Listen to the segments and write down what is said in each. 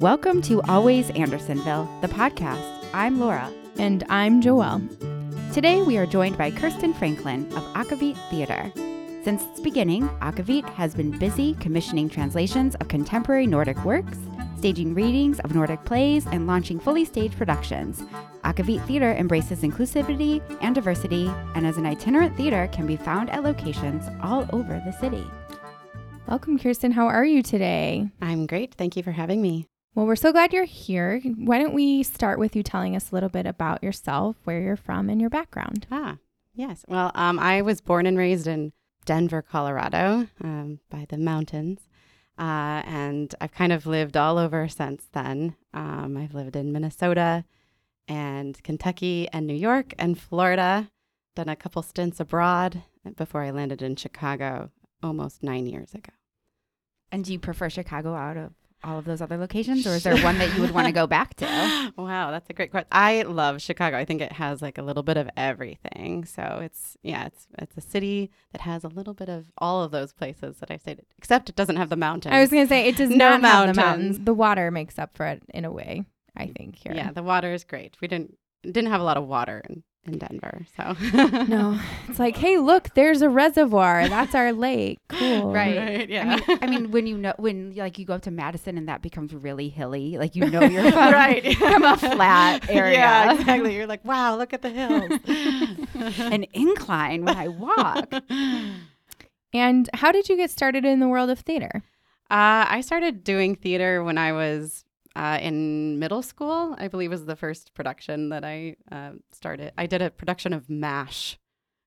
Welcome to Always Andersonville, the podcast. I'm Laura. And I'm Joelle. Today we are joined by Kirsten Franklin of Akvavit Theater. Since its beginning, Akvavit has been busy commissioning translations of contemporary Nordic works, staging readings of Nordic plays, and launching fully staged productions. Akvavit Theater embraces inclusivity and diversity, and as an itinerant theater, can be found at locations all over the city. Welcome, Kirsten. How are you today? I'm great. Thank you for having me. Well, we're so glad you're here. Why don't we start with you telling us a little bit about yourself, where you're from, and your background? Ah, yes. Well, um, I was born and raised in Denver, Colorado, um, by the mountains. Uh, and I've kind of lived all over since then. Um, I've lived in Minnesota and Kentucky and New York and Florida, done a couple stints abroad before I landed in Chicago almost nine years ago. And do you prefer Chicago out of all of those other locations, or is there one that you would want to go back to? wow, that's a great question. I love Chicago. I think it has like a little bit of everything. So it's yeah, it's it's a city that has a little bit of all of those places that I've stayed. Except it doesn't have the mountains. I was gonna say it does No not have the mountains. mountains. The water makes up for it in a way. I think here. Yeah, the water is great. We didn't didn't have a lot of water in, in Denver, so No, it's like, hey, look, there's a reservoir. That's our lake. Cool. Right. Right, yeah. I mean, I mean, when you know, when like you go up to Madison and that becomes really hilly, like you know you're from, right from a flat area. Yeah, exactly. You're like, wow, look at the hills. An incline when I walk. And how did you get started in the world of theater? Uh, I started doing theater when I was uh, in middle school. I believe was the first production that I uh, started. I did a production of MASH.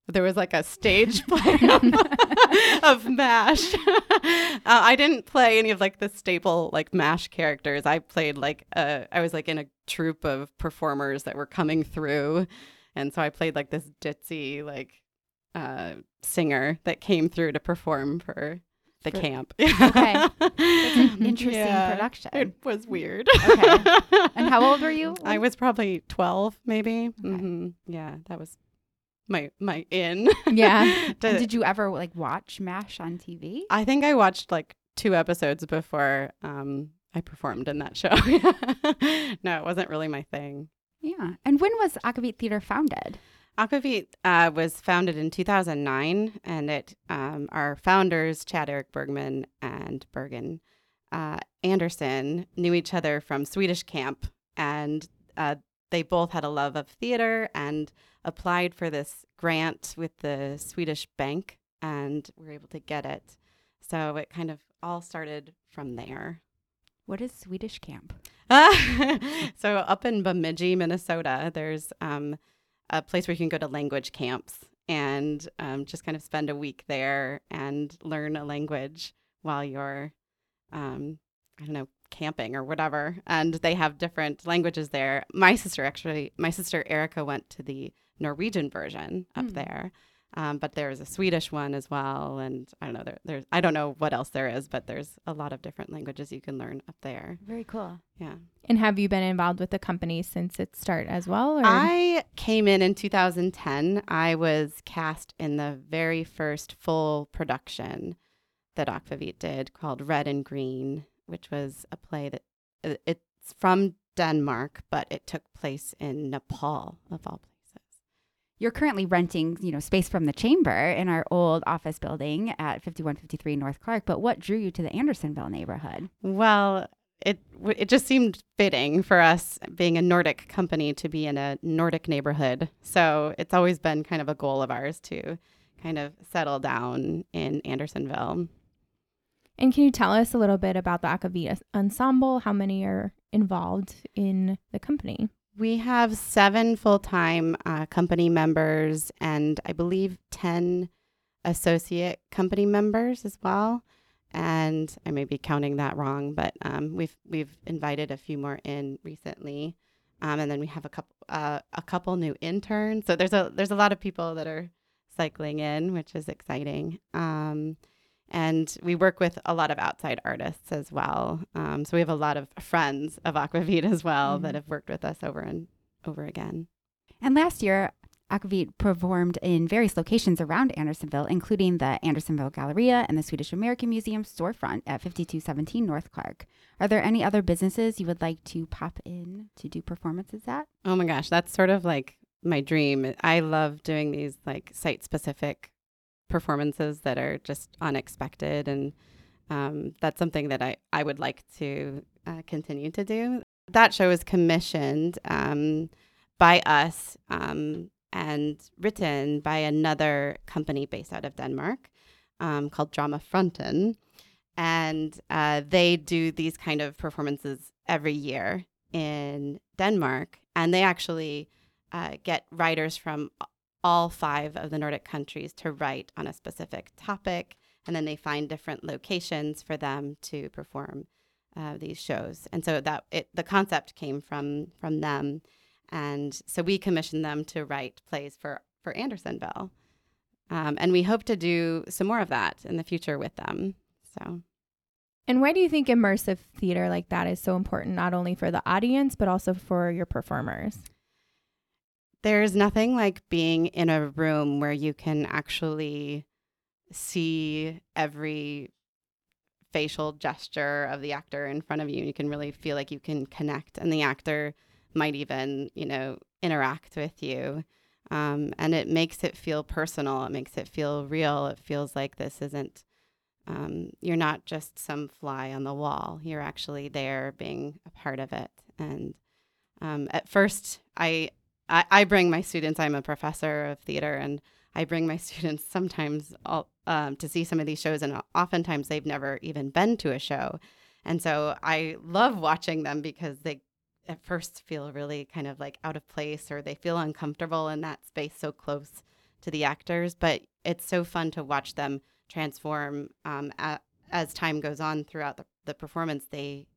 There was like a stage play of, of MASH. uh, I didn't play any of like the staple like MASH characters. I played like uh, I was like in a troupe of performers that were coming through, and so I played like this ditzy like uh, singer that came through to perform for the For- camp. Okay. That's an interesting Yeah, production. It was weird. Okay. And how old were you? I was probably 12, maybe. hmm Yeah, that was my my in. Yeah. And did you ever like watch MASH on TV? I think I watched like two episodes before um, I performed in that show. no, it wasn't really my thing. Yeah. And when was Akvavit Theater founded? Akvavit uh, was founded in 2009, and it um, our founders, Chad Eric Bergman and Bergen uh, Anderson, knew each other from Swedish camp, and uh, they both had a love of theater and applied for this grant with the Swedish bank, and were able to get it. So it kind of all started from there. What is Swedish camp? so up in Bemidji, Minnesota, there's um, a place where you can go to language camps and um, just kind of spend a week there and learn a language while you're, um, I don't know, camping or whatever. And they have different languages there. My sister actually, my sister Erica went to the Norwegian version up Hmm. there. Um, but there's a Swedish one as well, and I don't know. There, there's I don't know what else there is, but there's a lot of different languages you can learn up there. Very cool. Yeah. And have you been involved with the company since its start as well? Or? I came in in 2010. I was cast in the very first full production that Akvavit did called Red and Green, which was a play that uh, it's from Denmark, but it took place in Nepal, of all places. You're currently renting, you know, space from the chamber in our old office building at 5153 North Clark. But what drew you to the Andersonville neighborhood? Well, it it just seemed fitting for us being a Nordic company to be in a Nordic neighborhood. So it's always been kind of a goal of ours to kind of settle down in Andersonville. and can you tell us a little bit about the Akavita ensemble? How many are involved in the company? We have seven full time uh, company members and I believe 10 associate company members as well. And I may be counting that wrong, but um, we've we've invited a few more in recently, um, and then we have a couple uh, a couple new interns. So there's a there's a lot of people that are cycling in, which is exciting. Um, and we work with a lot of outside artists as well. Um, so we have a lot of friends of Akvavit as well that Mhm. have worked with us over and over again. And last year, Akvavit performed in various locations around Andersonville, including the Andersonville Galleria and the Swedish American Museum storefront at 5217 North Clark. Are there any other businesses you would like to pop in to do performances at? Oh my gosh, that's sort of like my dream. I love doing these like site specific performances that are just unexpected. And um, that's something that I, I would like to uh, continue to do. That show was commissioned um, by us um, and written by another company based out of Denmark um, called Drama Fronten. And uh, they do these kind of performances every year in Denmark. And they actually uh, get writers from all five of the Nordic countries to write on a specific topic. And then they find different locations for them to perform uh, these shows. And so that it, the concept came from from them and so we commissioned them to write plays for for Andersonville, um, and we hope to do some more of that in the future with them. So. And why do you think immersive theater like that is so important, not only for the audience, but also for your performers? There's nothing like being in a room where you can actually see every facial gesture of the actor in front of you. You can really feel like you can connect, and the actor might even, you know, interact with you. Um, and it makes it feel personal. It makes it feel real. It feels like this isn't, um, you're not just some fly on the wall. You're actually there being a part of it. And um, at first, I, I, I bring my students, I'm a professor of theater, and I bring my students sometimes all, um, to see some of these shows, and oftentimes they've never even been to a show. And so I love watching them because they at first feel really kind of like out of place or they feel uncomfortable in that space so close to the actors. But it's so fun to watch them transform um, as time goes on throughout the, the performance. They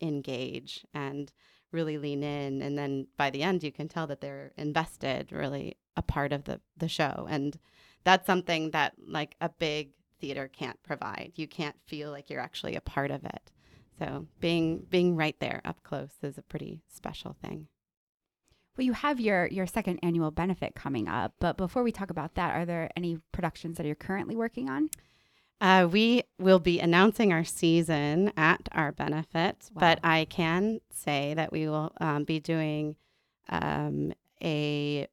engage and really lean in. And then by the end, you can tell that they're invested, really a part of the, the show. And that's something that like a big theater can't provide. You can't feel like you're actually a part of it. So being being right there up close is a pretty special thing. Well, you have your your second annual benefit coming up, but before we talk about that, are there any productions that you're currently working on? Uh, we will be announcing our season at our benefit, wow. but I can say that we will um, be doing um, a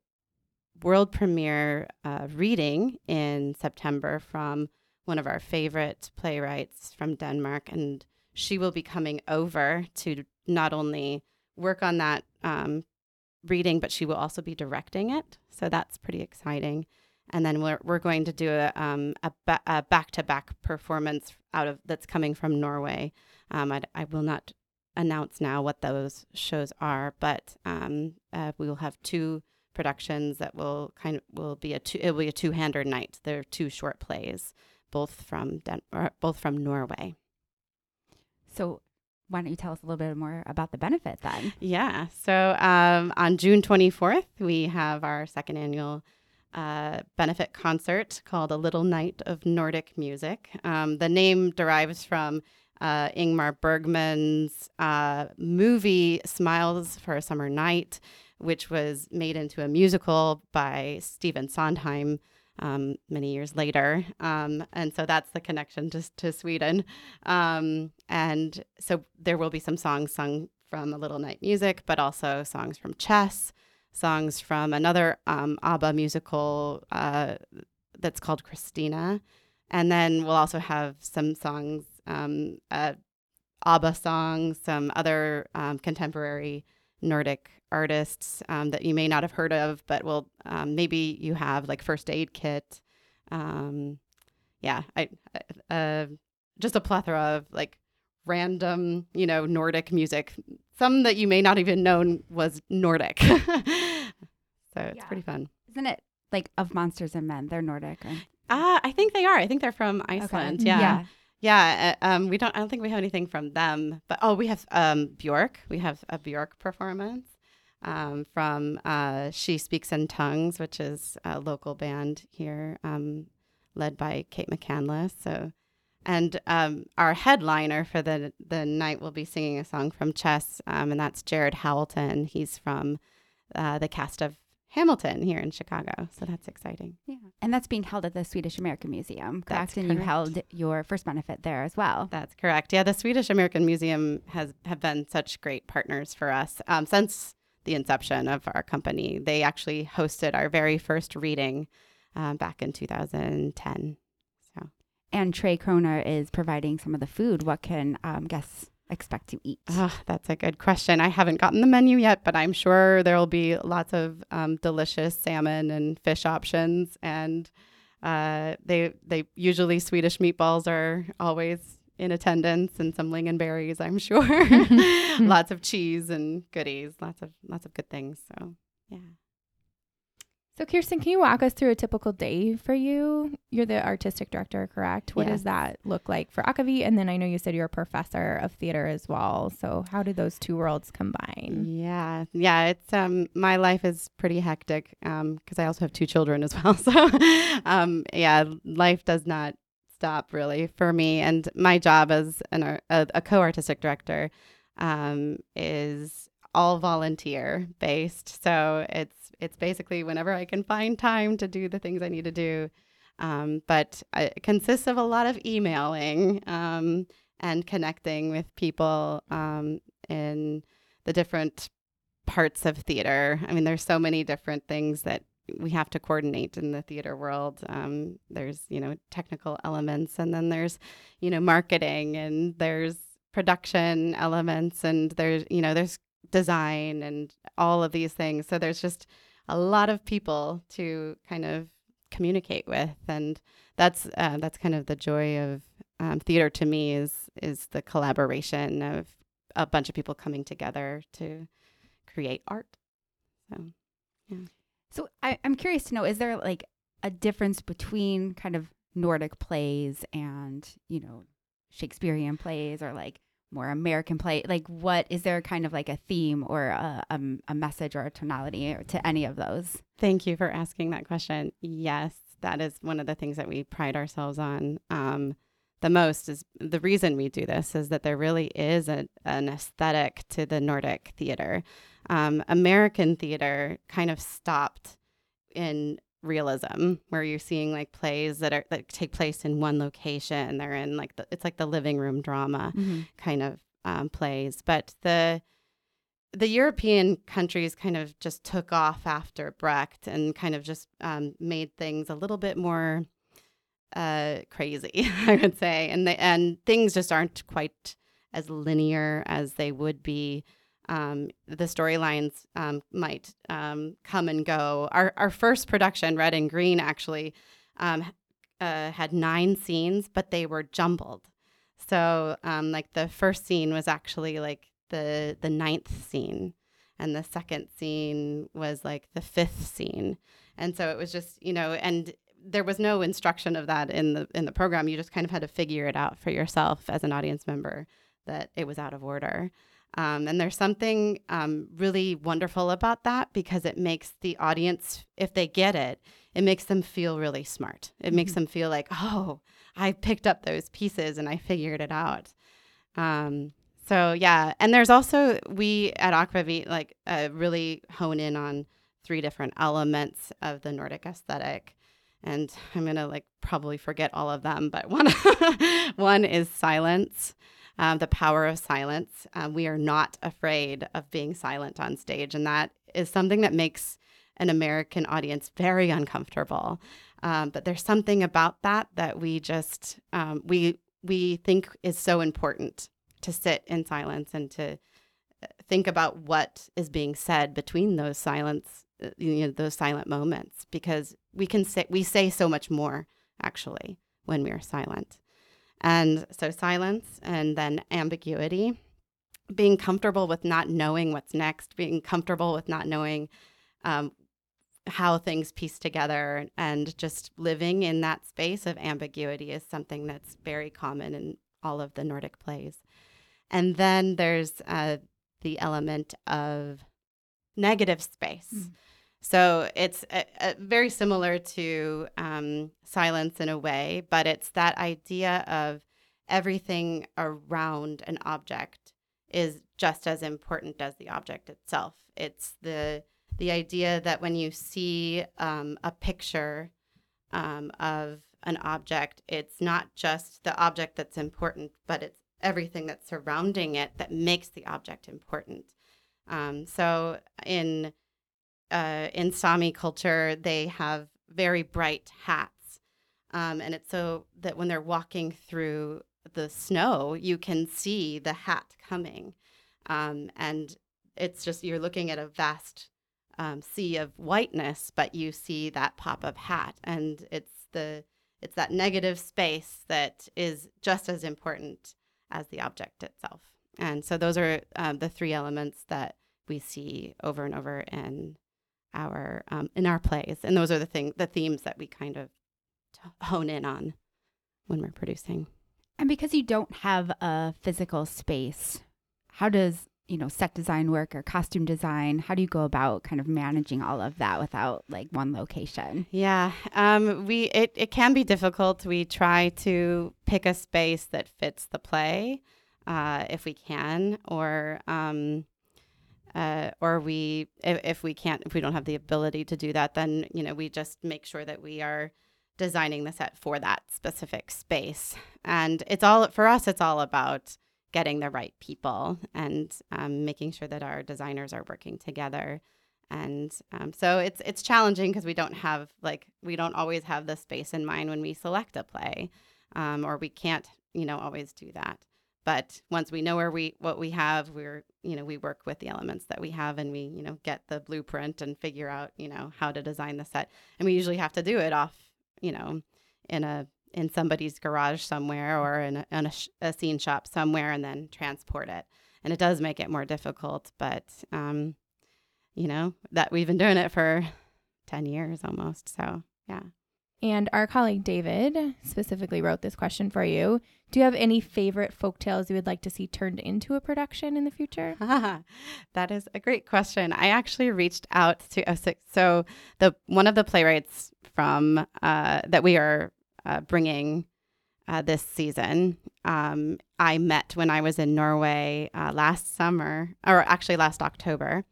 world premiere uh, reading in September from one of our favorite playwrights from Denmark, and she will be coming over to not only work on that um, reading, but she will also be directing it. So that's pretty exciting. And then we're, we're going to do a, um, a, ba- a back-to-back performance out of that's coming from Norway. Um, I, I will not announce now what those shows are, but um, uh, we will have two productions that will kind of will be a two it will be a two-hander night. They're two short plays, both from Den- both from Norway. So why don't you tell us a little bit more about the benefit then? Yeah. So um, on June 24th, we have our second annual uh, benefit concert called A Little Night of Nordic Music. Um, the name derives from uh, Ingmar Bergman's uh, movie Smiles for a Summer Night, which was made into a musical by Stephen Sondheim um, many years later. Um, and so that's the connection to, to Sweden. Um, and so there will be some songs sung from A Little Night Music, but also songs from Chess, songs from another um, ABBA musical uh, that's called Kristina. And then we'll also have some songs, um, uh, ABBA songs, some other um, contemporary Nordic artists um, that you may not have heard of, but will um, maybe you have like First Aid Kit. Um, yeah, I uh, just a plethora of like random, you know, Nordic music. Some that you may not even known was Nordic. so it's yeah. pretty fun. Isn't it like of Monsters and Men? They're Nordic. Right? Uh, I think they are. I think they're from Iceland. Okay. Yeah. yeah. Yeah, uh, um, we don't. I don't think we have anything from them, but oh, we have um, Bjork. We have a Bjork performance um, from uh, She Speaks in Tongues, which is a local band here, um, led by Kate McCandless. So, and um, our headliner for the the night will be singing a song from Chess, um, and that's Jared Howelton. He's from uh, the cast of Hamilton here in Chicago. So that's exciting. Yeah. And that's being held at the Swedish American Museum, correct? That's and you held your first benefit there as well. That's correct. Yeah, the Swedish American Museum has have been such great partners for us um, since the inception of our company. They actually hosted our very first reading um, back in 2010. And Tre Kronor is providing some of the food. What can um, guests expect to eat? ah, that's a good question. I haven't gotten the menu yet, but I'm sure there will be lots of um, delicious salmon and fish options. And uh, they they usually Swedish meatballs are always in attendance, and some lingonberries, I'm sure. lots of cheese and goodies, lots of lots of good things. So yeah. So, Kirsten, can you walk us through a typical day for you? You're the artistic director, correct? What does that look like for Akvavit? And then I know you said you're a professor of theater as well. So, how do those two worlds combine? Yeah, yeah. It's um, my life is pretty hectic um, because I also have two children as well. So, um, yeah, life does not stop really for me. And my job as an ar- a, a co-artistic director um, is all volunteer based. So it's it's basically whenever I can find time to do the things I need to do. Um, but it consists of a lot of emailing um, and connecting with people um, in the different parts of theater. I mean, there's so many different things that we have to coordinate in the theater world. Um, there's, you know, technical elements, and then there's, you know, marketing, and there's production elements, and there's, you know, there's design and all of these things. So there's just a lot of people to kind of communicate with, and that's uh, that's kind of the joy of um, theater to me is is the collaboration of a bunch of people coming together to create art. So yeah. So I, I'm curious to know, is there like a difference between kind of Nordic plays and, you know, Shakespearean plays or like more American play? Like what is there kind of like a theme or a, a, a message or a tonality to any of those? Thank you for asking that question. Yes, that is one of the things that we pride ourselves on um, the most. Is the reason we do this is that there really is a, an aesthetic to the Nordic theater. Um, American theater kind of stopped in realism, where you're seeing like plays that are that take place in one location. They're in like the, it's like the living room drama kind of um, plays. But the the European countries kind of just took off after Brecht and kind of just um, made things a little bit more uh, crazy, I would say, and they, and things just aren't quite as linear as they would be. Um, the storylines um, might um, come and go. Our our first production, Red and Green, actually um, uh, had nine scenes, but they were jumbled. So, um, like the first scene was actually like the the ninth scene, and the second scene was like the fifth scene, and so it was just you know, and there was no instruction of that in the in the program. You just kind of had to figure it out for yourself as an audience member that it was out of order. Um, and there's something um, really wonderful about that because it makes the audience, if they get it, it makes them feel really smart. It makes them feel like, oh, I picked up those pieces and I figured it out. Um, so yeah, and there's also we at Akvavit like uh, really hone in on three different elements of the Nordic aesthetic, and I'm gonna like probably forget all of them, but one one is silence. Um, the power of silence. Um, we are not afraid of being silent on stage, and that is something that makes an American audience very uncomfortable. Um, but there's something about that that we just um, we we think is so important to sit in silence and to uh, think about what is being said between those silence uh, you know those silent moments because we can say we say so much more actually when we are silent and so silence and then ambiguity being comfortable with not knowing what's next being comfortable with not knowing um, how things piece together and just living in that space of ambiguity is something that's very common in all of the Nordic plays. And then there's uh, the element of negative space. Mm. So it's uh uh very similar to um, silence in a way, but it's that idea of everything around an object is just as important as the object itself. It's the the idea that when you see um, a picture um, of an object, it's not just the object that's important, but it's everything that's surrounding it that makes the object important. Um, so in uh, in Sami culture, they have very bright hats, um, and it's so that when they're walking through the snow, you can see the hat coming, um, and it's just you're looking at a vast um, sea of whiteness, but you see that pop of hat, and it's the it's that negative space that is just as important as the object itself. And so those are um, the three elements that we see over and over in our um, in our plays, and those are the thing the themes that we kind of hone in on when we're producing. And because you don't have a physical space, how does you know set design work or costume design? How do you go about kind of managing all of that without like one location? Yeah um, we it, it can be difficult. We try to pick a space that fits the play uh, if we can or um, uh, or we if, if we can't if we don't have the ability to do that then you know we just make sure that we are designing the set for that specific space and it's all for us it's all about getting the right people and um, making sure that our designers are working together. And um, so it's it's challenging because we don't have like we don't always have the space in mind when we select a play, um, or we can't you know always do that. But once we know where we what we have, we're you know we work with the elements that we have, and we you know get the blueprint and figure out you know how to design the set. And we usually have to do it off you know in a in somebody's garage somewhere or in a, in a, sh- a, scene shop somewhere and then transport it. And it does make it more difficult, but um, you know that we've been doing it for ten years almost. So yeah. And our colleague David specifically wrote this question for you. Do you have any favorite folk tales you would like to see turned into a production in the future? that is a great question. I actually reached out to oh, so the one of the playwrights from uh, that we are uh, bringing uh, this season. Um, I met when I was in Norway uh, last summer, or actually last October,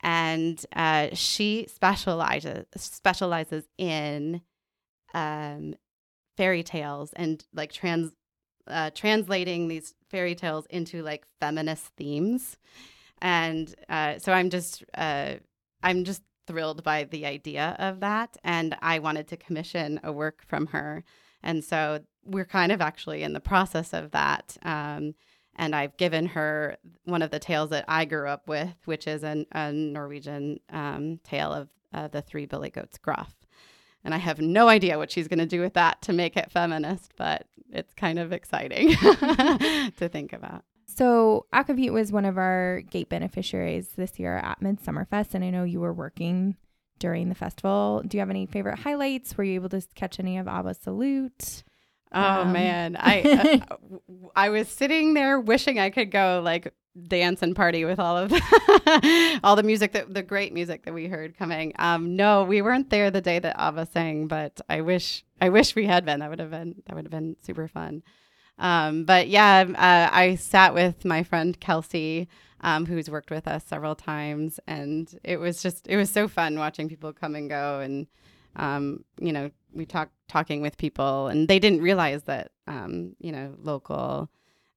and uh, she specializes specializes in um, fairy tales and like trans uh, translating these fairy tales into like feminist themes. And uh, so I'm just uh, I'm just thrilled by the idea of that. And I wanted to commission a work from her. And so we're kind of actually in the process of that. Um, and I've given her one of the tales that I grew up with, which is an, a Norwegian um, tale of uh, the three billy goats Gruff. And I have no idea what she's going to do with that to make it feminist, but it's kind of exciting to think about. So Akvavit was one of our gate beneficiaries this year at Midsummer Fest, and I know you were working during the festival. Do you have any favorite highlights? Were you able to catch any of Abba's Salute? Oh um. man, I uh, I was sitting there wishing I could go like dance and party with all of the, all the music that the great music that we heard coming. Um, no, we weren't there the day that Ava sang, but I wish I wish we had been. That would have been that would have been super fun. Um, but yeah, uh, I sat with my friend Kelsey, um, who's worked with us several times, and it was just it was so fun watching people come and go, and um, you know, we talked talking with people, and they didn't realize that um, you know local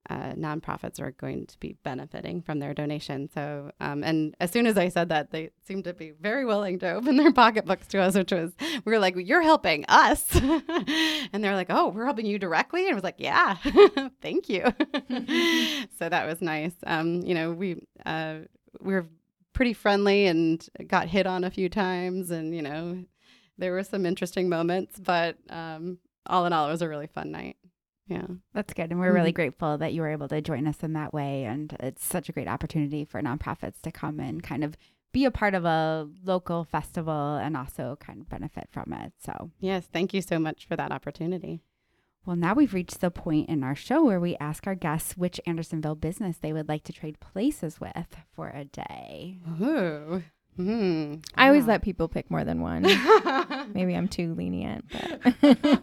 uh, nonprofits are going to be benefiting from their donation. So, um, and as soon as I said that, they seemed to be very willing to open their pocketbooks to us, which was, we were like, you're helping us. and they're like, oh, we're helping you directly. And I was like, yeah, thank you. so that was nice. Um, you know, we, uh, we were pretty friendly and got hit on a few times. And, you know, there were some interesting moments, but um, all in all, it was a really fun night. Yeah. That's good. And we're mm-hmm. really grateful that you were able to join us in that way. And it's such a great opportunity for nonprofits to come and kind of be a part of a local festival and also kind of benefit from it. So, yes, thank you so much for that opportunity. Well, now we've reached the point in our show where we ask our guests which Andersonville business they would like to trade places with for a day. Ooh. Mm, I always let people pick more than one. Maybe I'm too lenient, but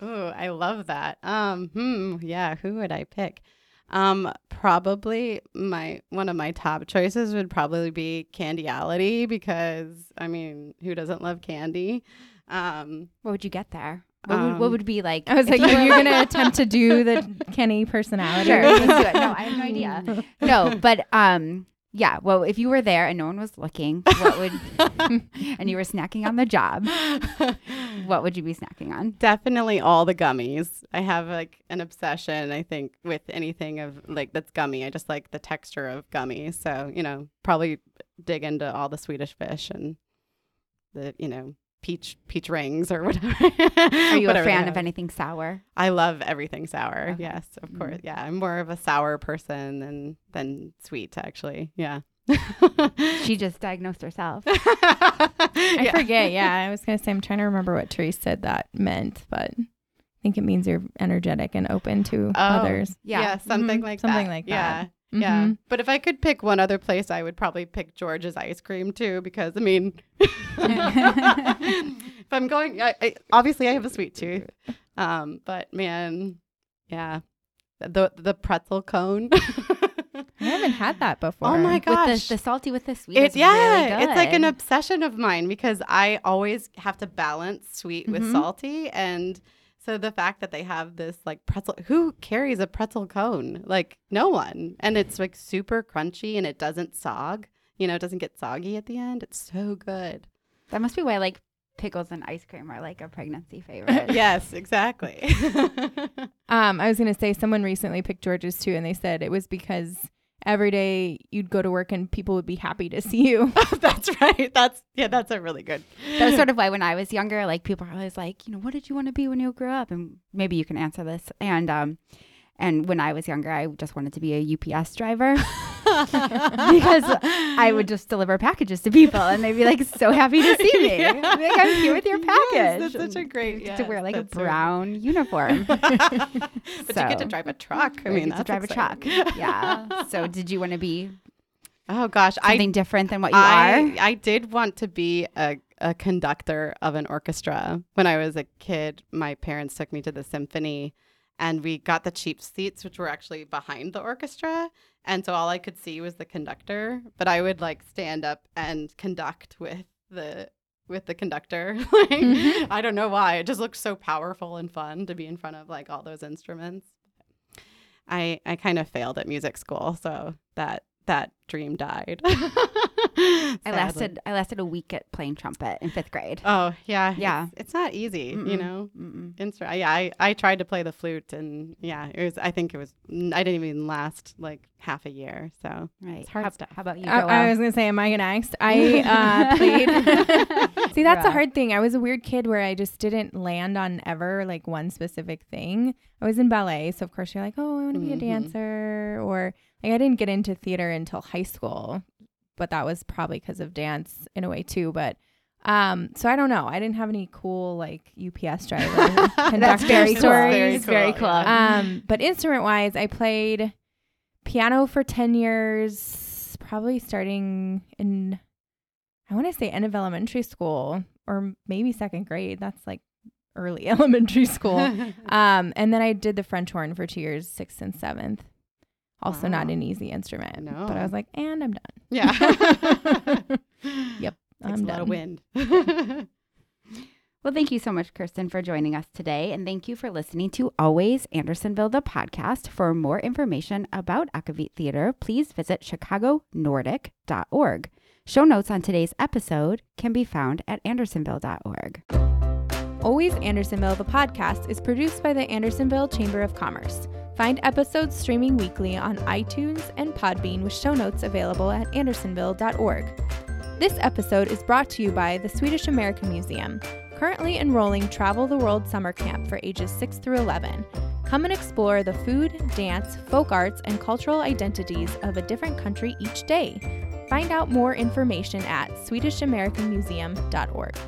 oh, I love that. Um, hmm, yeah, who would I pick? Um, probably my one of my top choices would probably be Candyality because I mean, who doesn't love candy? Um, What would you get there? What, would, what Um, would be like? I was like, you are you gonna attempt to do the Kenny personality? Sure, let's do it. No, I have no idea. no, but um, yeah. Well, if you were there and no one was looking, what would and you were snacking on the job, what would you be snacking on? Definitely all the gummies. I have like an obsession, I think, with anything of like that's gummy. I just like the texture of gummies. So, you know, probably dig into all the Swedish fish and the, you know, peach peach rings or whatever. Are you a Whatever they fan of anything sour? I love everything sour. Okay. Yes, of Mhm. course. Yeah, I'm more of a sour person than than sweet actually. Yeah. She just diagnosed herself. I forget. Yeah, I was gonna say I'm trying to remember what Therese said that meant, but think it means you're energetic and open to Oh, others. Yeah. Yeah, something Mhm. like Something that. like Yeah. that. Yeah. Mhm. But if I could pick one other place, I would probably pick George's ice cream too, because I mean, if I'm going, I, I, obviously I have a sweet tooth. Um, but man, yeah, the the pretzel cone. I haven't had that before. Oh my With gosh. the, the salty with the sweet. It, is yeah, really it's like an obsession of mine because I always have to balance sweet with Mhm. salty. And so the fact that they have this like pretzel, who carries a pretzel cone? Like no one. And it's like super crunchy and it doesn't sog. You know, it doesn't get soggy at the end. It's so good. That must be why like pickles and ice cream are like a pregnancy favorite. yes, exactly. Um, I was gonna say someone recently picked George's too, and they said it was because every day you'd go to work and people would be happy to see you. that's right. That's yeah, that's a really good. That's sort of why when I was younger, like people are always like, you know, what did you want to be when you grew up? And maybe you can answer this. And um, and when I was younger, I just wanted to be a UPS driver because I would just deliver packages to people, and they'd be like so happy to see me. Yeah. Like I'm here with your Yes, package. that's such a great. to wear like a that's right. brown uniform. but you get to drive a truck. I mean, you get to drive exciting. a truck. Yeah. So did you want to be Oh gosh, I something different than what you I, are? I did want to be a, a conductor of an orchestra. When I was a kid, my parents took me to the symphony and we got the cheap seats, which were actually behind the orchestra. And so all I could see was the conductor, but I would like stand up and conduct with the with the conductor. like, Mhm. I don't know why. It just looked so powerful and fun to be in front of like all those instruments. I I kind of failed at music school, so that that dream died. I lasted I lasted a week at playing trumpet in fifth grade. Oh yeah, Yeah. It's, it's not easy, you Mm-mm. know. Instru- yeah, I, I tried to play the flute, and yeah, it was. I think it was. I didn't even last like half a year. So Right. It's hard how, stuff. how about you, I, I was gonna say, am I next? I uh, played. See, that's Yeah. a hard thing. I was a weird kid where I just didn't land on ever like one specific thing. I was in ballet, so of course you're like, oh, I want to be a Mhm. dancer, or like I didn't get into theater until high school, but that was probably because of dance in a way too. But um, so I don't know. I didn't have any cool like UPS driver conductor very cool. stories. Very It's very cool, cool. Um, but instrument wise, I played piano for 10 years, probably starting in, I want to say end of elementary school or maybe second grade. That's like early elementary school. um, and then I did the French horn for two years, sixth and seventh. Also, not an easy instrument. But I was like, and I'm done. yeah. Yep, Takes I'm a lot done. of wind. Well, thank you so much, Kirsten, for joining us today. And thank you for listening to Always Andersonville, the podcast. For more information about Akvavit Theater, please visit chicagonordic.org. Show notes on today's episode can be found at andersonville.org. Always Andersonville, the podcast, is produced by the Andersonville Chamber of Commerce. Find episodes streaming weekly on iTunes and Podbean with show notes available at andersonville.org. This episode is brought to you by the Swedish American Museum, currently enrolling Travel the World Summer Camp for ages 6 through 11. Come and explore the food, dance, folk arts, and cultural identities of a different country each day. Find out more information at swedishamericanmuseum.org.